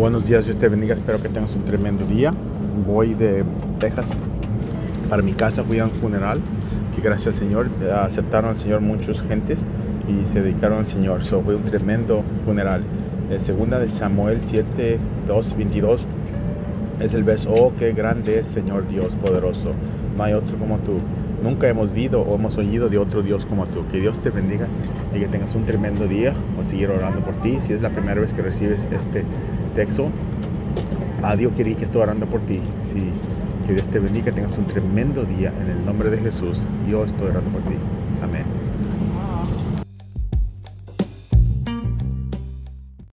Buenos días, Dios te bendiga. Espero que tengas un tremendo día. Voy de Texas para mi casa. Fui a un funeral que gracias al Señor aceptaron al Señor muchas gentes y se dedicaron al Señor. So, fue un tremendo funeral. En segunda de Samuel 7, 2, 22 es el verso, oh, qué grande es Señor Dios poderoso. No hay otro como tú. Nunca hemos visto o hemos oído de otro Dios como tú. Que Dios te bendiga y que tengas un tremendo día. Voy a seguir orando por ti. Si es la primera vez que recibes este texto, a Dios quería que estoy orando por ti. Si, que Dios te bendiga, tengas un tremendo día. En el nombre de Jesús, yo estoy orando por ti. Amén.